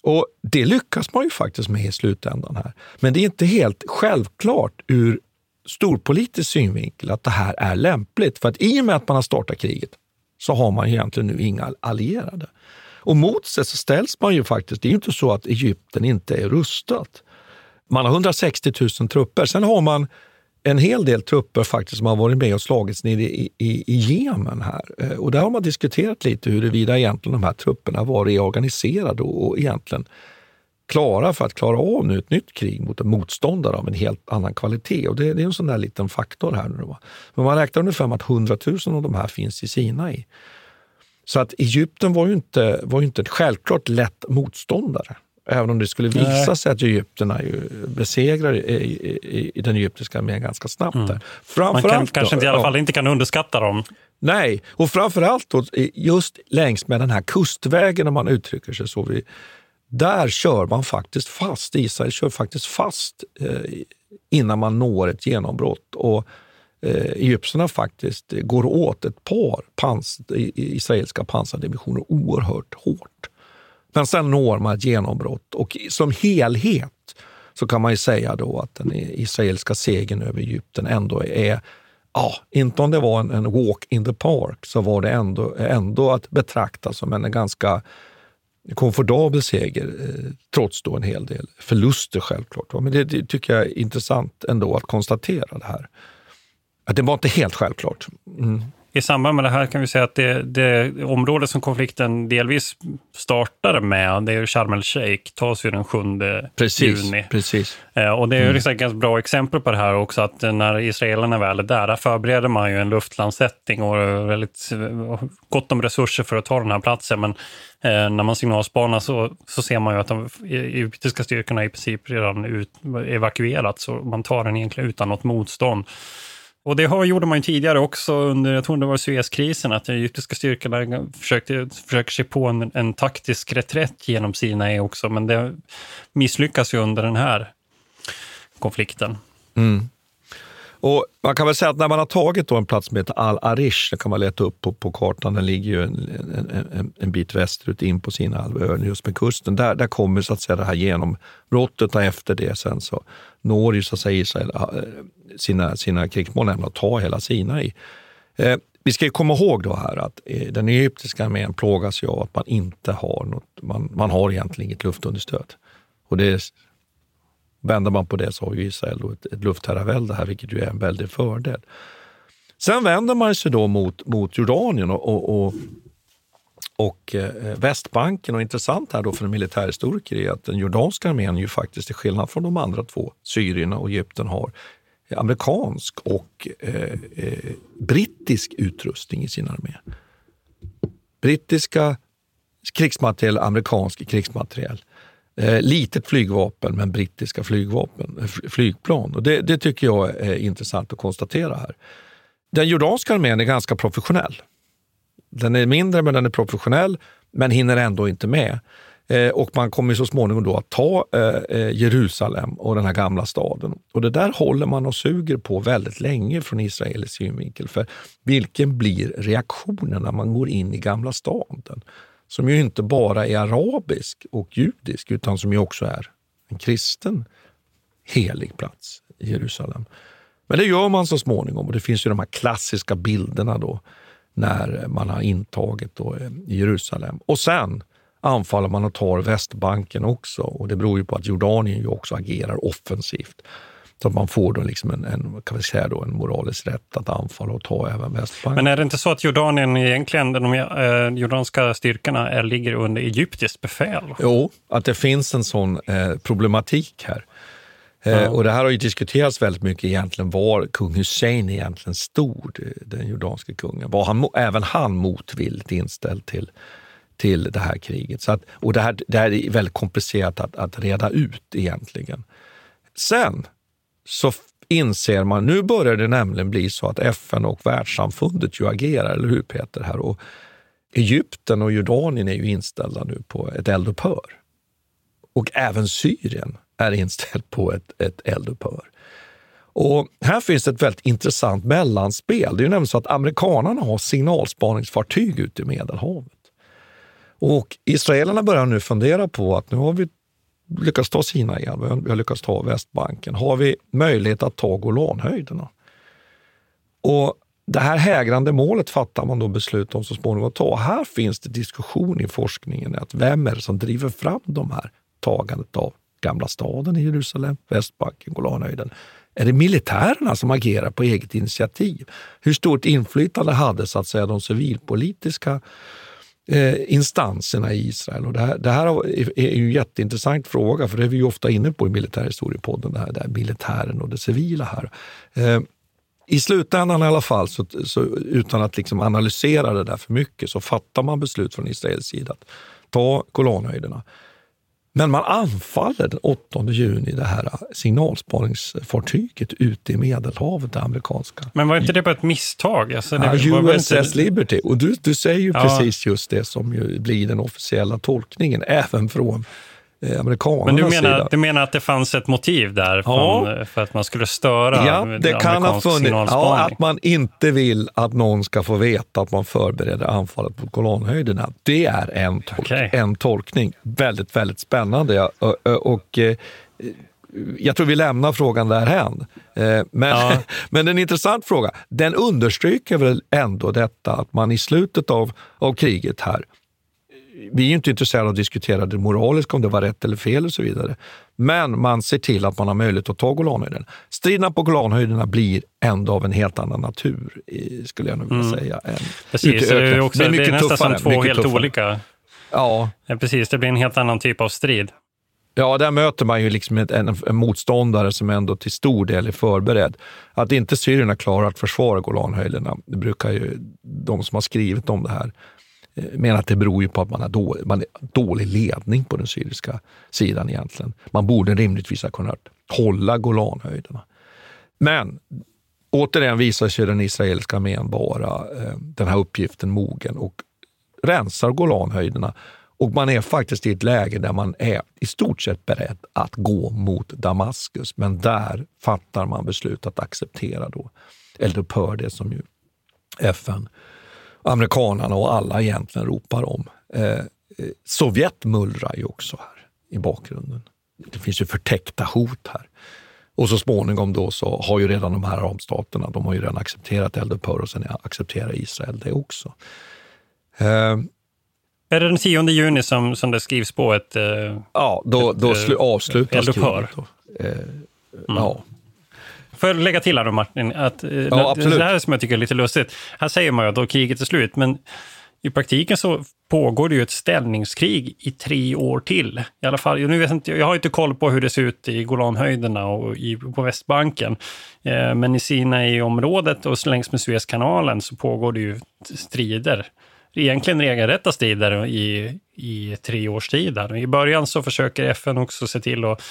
Och Det lyckas man ju faktiskt med i slutändan här. Men det är inte helt självklart ur storpolitisk synvinkel att det här är lämpligt. För att i och med att man har startat kriget så har man egentligen nu inga allierade. Och mot sig så ställs man ju faktiskt, det är ju inte så att Egypten inte är rustat. Man har 160 000 trupper. Sen har man en hel del trupper faktiskt som har varit med och slagits nere i, i, i Jemen. här. Eh, och där har man diskuterat lite huruvida egentligen de här trupperna var reorganiserade och, och egentligen klara för att klara av nu ett nytt krig mot en motståndare av en helt annan kvalitet. Och det, det är en sån där liten faktor här. nu. Men man räknar ungefär med att 100 000 av de här finns i Sinai. Så att Egypten var ju inte, var ju inte ett självklart lätt motståndare. Även om det skulle visa Nej. sig att egyptierna besegrar i, i, i, den egyptiska armén ganska snabbt. Mm. Man kan, kanske inte, i alla fall ja. inte kan underskatta dem. Nej, och framförallt då, just längs med den här kustvägen, om man uttrycker sig så. Vi, där kör man faktiskt fast. Israel kör faktiskt fast eh, innan man når ett genombrott. Och eh, egyptierna faktiskt går åt ett par pans, israeliska pansardivisioner oerhört hårt. Men sen når man ett genombrott och som helhet så kan man ju säga då att den israeliska segern över Egypten ändå är Ja, inte om det var en, en walk in the park, så var det ändå, ändå att betrakta som en ganska komfortabel seger, eh, trots då en hel del förluster självklart. Men det, det, tycker jag är intressant ändå att konstatera det här. Det var inte helt självklart. Mm. I samband med det här kan vi säga att det, det område som konflikten delvis startade med, det är Sharm el-Sheikh, tas ju den 7 precis, juni. Precis. Eh, och det är ju mm. ett ganska bra exempel på det här också, att när israelerna väl är där, där förbereder man ju en luftlandsättning och väldigt gott om resurser för att ta den här platsen. Men eh, när man signalspanar så, så ser man ju att de egyptiska styrkorna i princip redan ut, evakuerats, så man tar den egentligen utan något motstånd. Och det har, gjorde man ju tidigare också under, jag tror det var Suezkrisen, att de egyptiska styrkorna försökte, försöker sig på en, en taktisk reträtt genom Sinai också, men det misslyckas ju under den här konflikten. Mm. Och man kan väl säga att när man har tagit då en plats som heter Al-Arish, det kan man leta upp på, på kartan, den ligger ju en, en, en, en bit västerut in på Sinaihalvön, just med kusten. Där, där kommer så att säga det här genombrottet och efter det sen så når ju så att säga Israel eh, sina, sina krigsmål, nämligen att ta hela Sinai. Eh, vi ska komma ihåg då här att eh, den egyptiska armén plågas ju av att man inte har något, man, man har egentligen inget luftunderstöd. Och det Vänder man på det så har ju Israel ett, ett luftherravälde här, vilket ju är en väldig fördel. Sen vänder man sig då mot, mot Jordanien och, och, och, och eh, Västbanken. Och intressant här då för en militärhistoriker är att den jordanska armén ju faktiskt, till skillnad från de andra två, Syrien och Egypten, har amerikansk och eh, eh, brittisk utrustning i sin armé. Brittiska krigsmateriel, amerikansk krigsmateriel. Eh, litet flygvapen, men brittiska flygvapen, eh, flygplan. Och det, det, tycker jag är intressant att konstatera här. Den jordanska armén är ganska professionell. Den är mindre, men den är professionell, men hinner ändå inte med. Eh, och man kommer så småningom då att ta eh, eh, Jerusalem och den här gamla staden. Och det där håller man och suger på väldigt länge från israelisk synvinkel. För vilken blir reaktionen när man går in i gamla staden? Som ju inte bara är arabisk och judisk utan som ju också är en kristen helig plats i Jerusalem. Men det gör man så småningom och det finns ju de här klassiska bilderna då när man har intagit då eh, Jerusalem. Och sen anfaller man och tar Västbanken också och det beror ju på att Jordanien ju också agerar offensivt. Så att man får då liksom en, en, kan vi säga då, en moralisk rätt att anfalla och ta även Västbanken. Men är det inte så att Jordanien egentligen, de eh, jordanska styrkorna, är, ligger under egyptiskt befäl? Jo, att det finns en sån eh, problematik här. Eh, och det här har ju diskuterats väldigt mycket egentligen var kung Hussein egentligen stod, eh, den jordanske kungen. Var han, även han motvilligt inställd till, till det här kriget? Så att, och det här, det här är väldigt komplicerat att, att reda ut egentligen. Sen så inser man, nu börjar det nämligen bli så att FN och världssamfundet ju agerar, eller hur Peter? här och Egypten och Jordanien är ju inställda nu på ett eldupphör. Och även Syrien är inställd på ett, ett eldupphör. Och här finns ett väldigt intressant mellanspel. Det är ju nämligen så att amerikanerna har signalspaningsfartyg ute i Medelhavet. Och israelerna börjar nu fundera på att nu har vi lyckats ta Sinai, vi har lyckats ta Västbanken. Har vi möjlighet att ta Golanhöjderna? Och det här hägrande målet fattar man då beslut om så småningom att ta. Här finns det diskussion i forskningen att vem är det som driver fram de här tagandet av Gamla staden i Jerusalem, Västbanken, Golanhöjden. Är det militärerna som agerar på eget initiativ? Hur stort inflytande hade så att säga de civilpolitiska eh, instanserna i Israel? Och det, här, det här är ju en jätteintressant fråga, för det är vi ju ofta inne på i militärhistoriepodden, det här, det här militären och det civila här. Eh, i slutändan i alla fall, så, så, utan att liksom analysera det där för mycket, så fattar man beslut från Israels sida att ta Golanhöjderna. Men man anfaller den 8 juni det här signalspaningsfartyget ute i Medelhavet, det amerikanska. Men var inte det bara ett misstag? Alltså, det ja, USS inte... Liberty. Och du, du säger ju ja. precis just det som ju blir den officiella tolkningen, även från Eh, amerikanernas Men du menar, sida. du menar att det fanns ett motiv där ja. för att man skulle störa ja, det kan ha funnits, ja, Att man inte vill att någon ska få veta att man förbereder anfallet på Golanhöjderna. Det är en, tolk, okay. en tolkning. Väldigt, väldigt spännande. Och, och, och, eh, jag tror vi lämnar frågan därhän. Eh, men, ja. men en intressant fråga. Den understryker väl ändå detta att man i slutet av, av kriget här vi är inte intresserade av att diskutera det moraliska, om det var rätt eller fel och så vidare. Men man ser till att man har möjlighet att ta Golanhöjden. Striderna på Golanhöjderna blir ändå av en helt annan natur, skulle jag nog vilja mm. säga. Än precis, det är, också, det är, det är nästan som två helt tuffare. olika. Ja. ja. Precis, det blir en helt annan typ av strid. Ja, där möter man ju liksom en, en, motståndare som ändå till stor del är förberedd. Att inte syrierna klarar att försvara Golanhöjderna, det brukar ju de som har skrivit om det här Eh, menar att det beror ju på att man har dålig, man dålig ledning på den syriska sidan egentligen. Man borde rimligtvis ha kunnat hålla Golanhöjderna. Men återigen visar sig den israeliska armén vara eh, den här uppgiften mogen och rensar Golanhöjderna. Och man är faktiskt i ett läge där man är i stort sett beredd att gå mot Damaskus. Men där fattar man beslut att acceptera då eldupphör, det som ju FN amerikanarna och alla egentligen ropar om. Eh, eh, Sovjet mullrar ju också här i bakgrunden. Det finns ju förtäckta hot här. Och så småningom då så har ju redan de här arabstaterna, de har ju redan accepterat eldupphör och sen accepterar Israel det också. Eh, är det den 10 juni som, som det skrivs på ett eh, Ja, då, ett, då eh, avslutas kriget. Eh, mm. Ja. Får jag lägga till här då Martin, att eh, ja, det här som jag tycker är lite lustigt. Här säger man ju att då kriget är slut, men i praktiken så pågår det ju ett ställningskrig i tre år till. I alla fall, nu vet inte, jag har inte koll på hur det ser ut i Golanhöjderna och i, på Västbanken. Eh, men i Sinai-området och längs med Suezkanalen så pågår det ju strider. Egentligen regelrätta strider i, i tre års tid. I början så försöker FN också se till att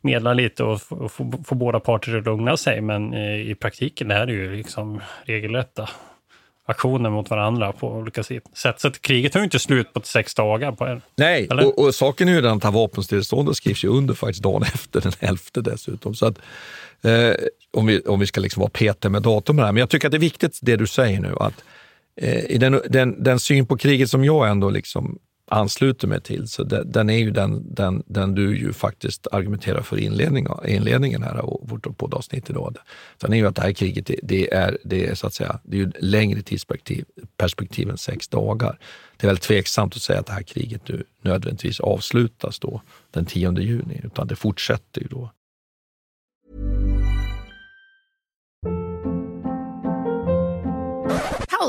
medla lite och få, få, få båda parter att lugna sig. Men i praktiken det här är ju liksom regelrätta aktioner mot varandra på olika sätt. Så att kriget tar ju inte slut på sex dagar. På en, Nej, och, och, saken är ju den att vapenstillståndet skrivs ju under faktiskt dagen efter, den 11 dessutom. Så att, eh, om, vi, om vi ska liksom vara petiga med datum här. Men jag tycker att det är viktigt det du säger nu, att eh, Eh, i den, den, den syn på kriget som jag ändå liksom ansluter mig till. Så det, den är ju den, den, den du ju faktiskt argumenterar för i inledning, inledningen här av vårt poddavsnitt idag. Den är ju att det här kriget, det, det, är, det är så att säga, det är ju längre tidsperspektiv perspektiv än sex dagar. Det är väldigt tveksamt att säga att det här kriget nu nödvändigtvis avslutas då den 10 juni, utan det fortsätter ju då.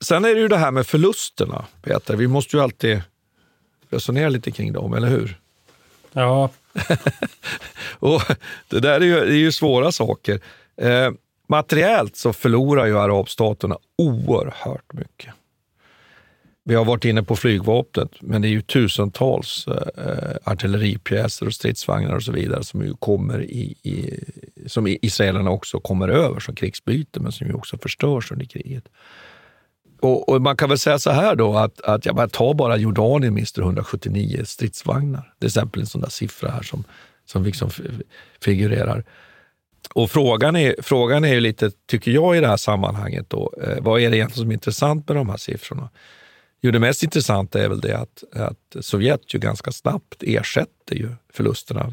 Sen är det ju det här med förlusterna, Peter. Vi måste ju alltid resonera lite kring dem, eller hur? Ja. och det där är ju, är ju svåra saker. Eh, materiellt så förlorar ju arabstaterna oerhört mycket. Vi har varit inne på flygvapnet, men det är ju tusentals eh, artilleripjäser och stridsvagnar och så vidare som ju kommer i, i, som israelerna också kommer över som krigsbyte, men som ju också förstörs under kriget. Och, och, man kan väl säga så här då, att, att jag bara tar bara Jordanien mister 179 stridsvagnar. Det är exempel en sån där siffra här som, som liksom figurerar. Och frågan är, frågan är ju lite, tycker jag i det här sammanhanget, då, eh, vad är det egentligen som är intressant med de här siffrorna? Jo, det mest intressanta är väl det att, att Sovjet ju ganska snabbt ersätter ju förlusterna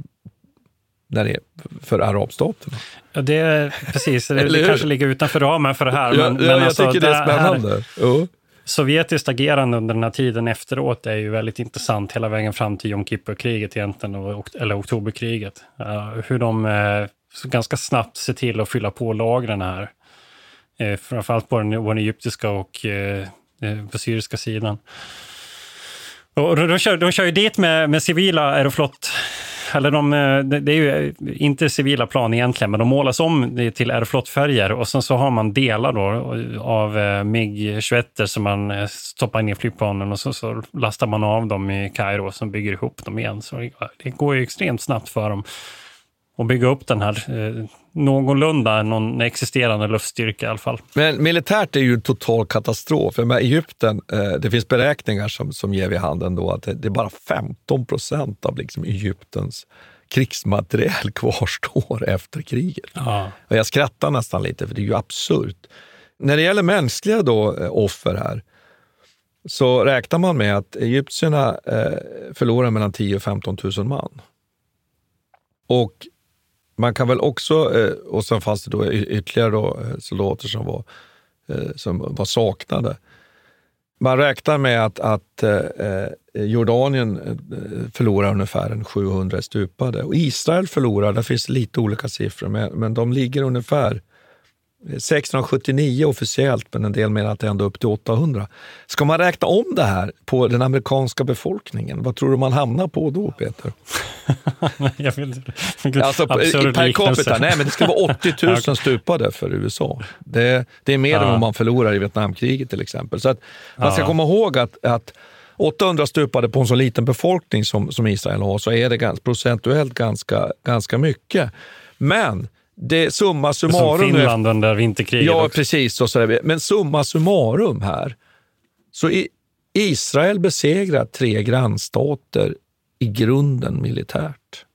när det är för arabstaterna. Ja, det är precis, det, det kanske ligger utanför ramen för det här. Ja, men, ja, jag alltså, tycker det är spännande. Här, uh. Sovjetiskt agerande under den här tiden efteråt är ju väldigt intressant hela vägen fram till Jom Kippur-kriget egentligen, eller oktoberkriget. Uh, hur de uh, ganska snabbt ser till att fylla på lagren här. Uh, framförallt på den, på den egyptiska och uh, på syriska sidan. Och de, de, kör, de kör ju dit med, med civila Aeroflot eller de, eh, det är ju eh, inte civila plan egentligen, men de målas om till aeroflotfärger och sen så har man delar då eh, av MIG-21 som man stoppar in i flygplanen och så, så lastar man av dem i Kairo som bygger ihop dem igen. Så det går ju extremt snabbt för dem att bygga upp den här eh, någorlunda någon existerande luftstyrka i alla fall. Men militärt är ju en total katastrof. Med Egypten, eh, det finns beräkningar som, som ger vid handen då att det, är bara 15 procent av liksom Egyptens krigsmateriel kvarstår efter kriget. Ja. Och jag skrattar nästan lite, för det är ju absurt. När det gäller mänskliga då, eh, offer här, så räknar man med att egyptierna eh, förlorar mellan 10 000 och 15 000 man. Och man kan väl också, eh, och sen fanns det då ytterligare då eh, soldater som var, eh, som var saknade. Man räknar med att, att Jordanien förlorar ungefär 700 stupade. Och Israel förlorar, där finns lite olika siffror, men, men de ligger ungefär 1679 officiellt, men en del menar att det är ända upp till 800. Ska man räkna om det här på den amerikanska befolkningen, vad tror du man hamnar på då, Peter? jag vill, alltså, per capita, nej men det ska vara 80 000 stupade för USA. Det, det är mer ja. än vad man förlorar i Vietnamkriget till exempel. Så att man ska komma ihåg att, att 800 stupade på en så liten befolkning som, som Israel har, så är det ganska, procentuellt ganska, ganska mycket. Men det summa summarum... Som Finland under vinterkriget Ja, också. precis. Och så Men summa summarum här. Så Israel besegrar tre grannstater i grunden militärt.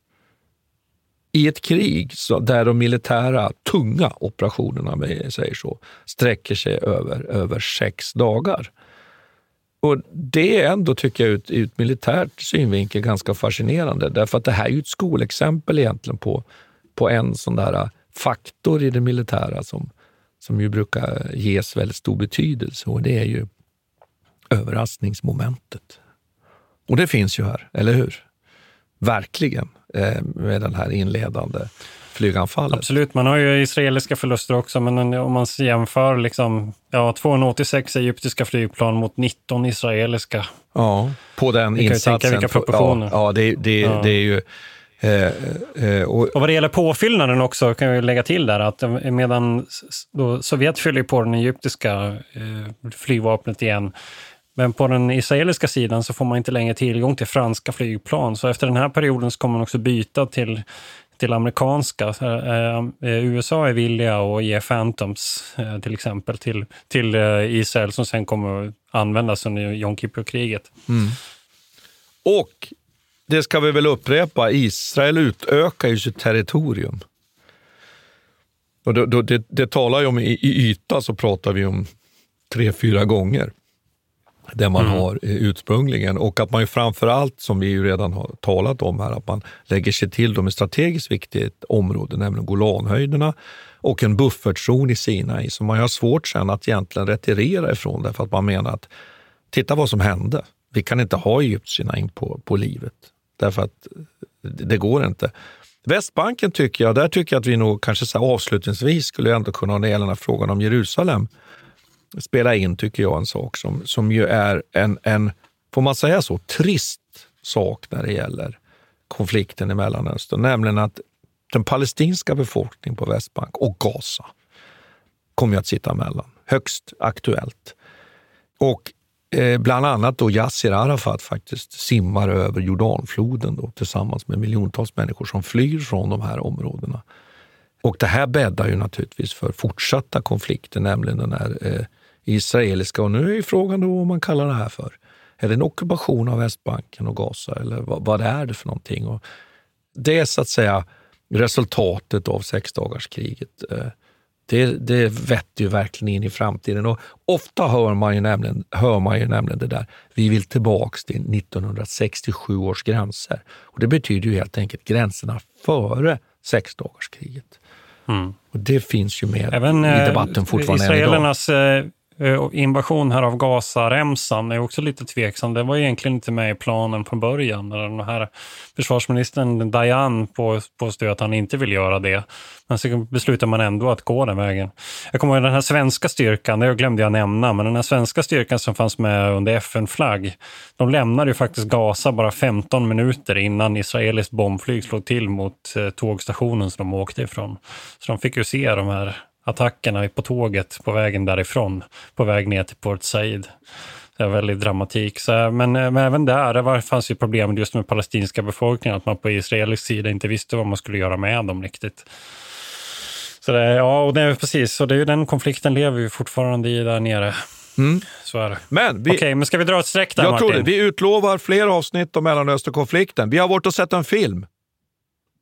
I ett krig där de militära, tunga operationerna, om jag säger så, sträcker sig över, över sex dagar. Och Det är ändå, tycker jag, ur ut militärt synvinkel ganska fascinerande. Därför att det här är ju ett skolexempel egentligen på, på en sån där faktor i det militära som, som ju brukar ges väldigt stor betydelse och det är ju överraskningsmomentet. Och det finns ju här, eller hur? Verkligen, eh, med den här inledande flyganfallet. Absolut, man har ju israeliska förluster också, men om man jämför liksom, ja, 286 egyptiska flygplan mot 19 israeliska. Ja, på den insatsen. Kan vilka proportioner. Ja, ja, det, det, ja. det är ju... Eh, eh, och, och vad det gäller påfyllnaden också, kan vi lägga till där, att medan då Sovjet fyller på den egyptiska eh, flygvapnet igen, men på den israeliska sidan så får man inte längre tillgång till franska flygplan. Så efter den här perioden så kommer man också byta till till amerikanska. Eh, eh, USA är villiga att ge Phantoms eh, till exempel till, till Israel som sen kommer att användas under Yom Kippur-kriget. Mm. Och det ska vi väl upprepa, Israel utökar ju sitt territorium. Och då, då, det, det talar ju om, i, i yta så pratar vi om tre, fyra gånger det man mm. har ursprungligen och att man ju framför allt, som vi ju redan har talat om här, att man lägger sig till dem ett strategiskt viktigt område, nämligen Golanhöjderna och en buffertzon i Sinai som man har svårt sen att egentligen retirera ifrån därför att man menar att titta vad som hände. Vi kan inte ha egyptierna in på, på livet därför att det går inte. Västbanken tycker jag, där tycker jag att vi nog kanske så avslutningsvis skulle ändå kunna, det gäller den här frågan om Jerusalem, spela in, tycker jag, en sak som, som ju är en, en, får man säga så, trist sak när det gäller konflikten i Mellanöstern, nämligen att den palestinska befolkningen på Västbank och Gaza kommer att sitta emellan. Högst aktuellt. Och eh, bland annat då Yassir Arafat faktiskt simmar över Jordanfloden då, tillsammans med miljontals människor som flyr från de här områdena. Och det här bäddar ju naturligtvis för fortsatta konflikter, nämligen den här eh, israeliska. Och nu är frågan då vad man kallar det här för. Är det en ockupation av Västbanken och Gaza eller vad, vad är det för någonting? Och det är så att säga resultatet av sexdagarskriget. Eh, det, det vetter ju verkligen in i framtiden och ofta hör man ju nämligen, hör man ju nämligen det där, vi vill tillbaks till 1967 års gränser. Och Det betyder ju helt enkelt gränserna före sexdagarskriget. Mm. Och det finns ju med Även, i debatten eh, fortfarande Israelernas eh, Eh, Eh, invasion här av Gaza-remsan är också lite tveksam. Det var egentligen inte med i planen från början. Den här försvarsministern Dayan påstår att han inte vill göra det. Men så beslutar man ändå att gå den vägen. Jag kommer ihåg den här svenska styrkan, det glömde jag nämna, men den här svenska styrkan som fanns med under FN-flagg, de lämnade ju faktiskt Gaza bara 15 minuter innan israeliskt bombflyg slog till mot eh, tågstationen som de åkte ifrån. Så de fick ju se de här attackerna på tåget på vägen därifrån, på väg ner till Port Said. Det är väldigt dramatik. Så, men, men även där det var, fanns ju problem just med palestinska befolkningen, att man på israelisk sida inte visste vad man skulle göra med dem riktigt. Så det, ja, och det är precis, och det är ju den konflikten lever vi fortfarande i där nere. Mm. Så är det. Men vi, Okej, men ska vi dra ett streck där Jag Martin? tror det. Vi utlovar fler avsnitt om Mellanösternkonflikten. Vi har varit och sett en film.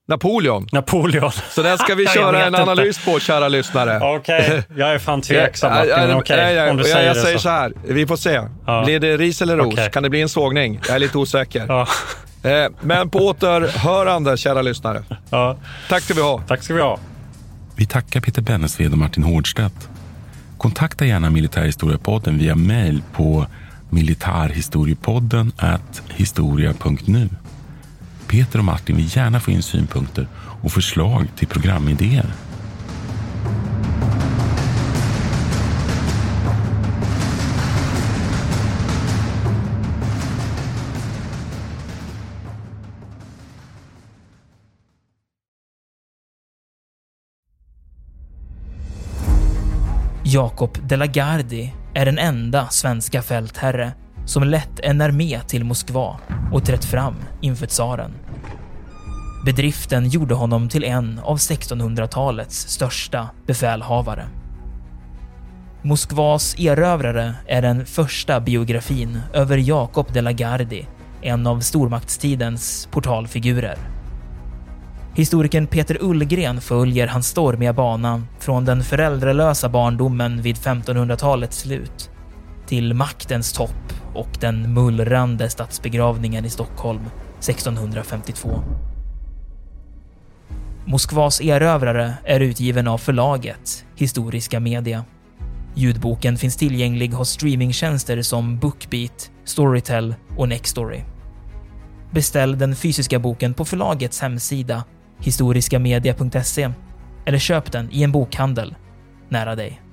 Napoleon. Napoleon. Så den ska vi köra en analys inte. på, kära lyssnare. Okej, okay. jag är fan tveksam Martin, okay. om du säger jag, jag säger så. så här, vi får se. Ja. Blir det ris eller ros? Okay. Kan det bli en sågning? Jag är lite osäker. Ja. Eh, men på återhörande, kära lyssnare. Ja. Tack ska vi ha. Tack ska vi ha. Vi tackar Peter Bennesved och Martin Hårdstedt. Kontakta gärna Militärhistoriepodden via mejl på militarhistoriepodden historia.nu. Peter och Martin vill gärna få in synpunkter och förslag till programidéer. Jakob de la Gardie är den enda svenska fältherre som lett en armé till Moskva och trätt fram inför tsaren. Bedriften gjorde honom till en av 1600-talets största befälhavare. Moskvas erövrare är den första biografin över Jakob de la Gardie, en av stormaktstidens portalfigurer. Historikern Peter Ullgren följer hans stormiga bana från den föräldralösa barndomen vid 1500-talets slut till maktens topp och den mullrande statsbegravningen i Stockholm 1652. Moskvas erövrare är utgiven av förlaget Historiska Media. Ljudboken finns tillgänglig hos streamingtjänster som Bookbeat, Storytel och Nextory. Beställ den fysiska boken på förlagets hemsida historiskamedia.se eller köp den i en bokhandel nära dig.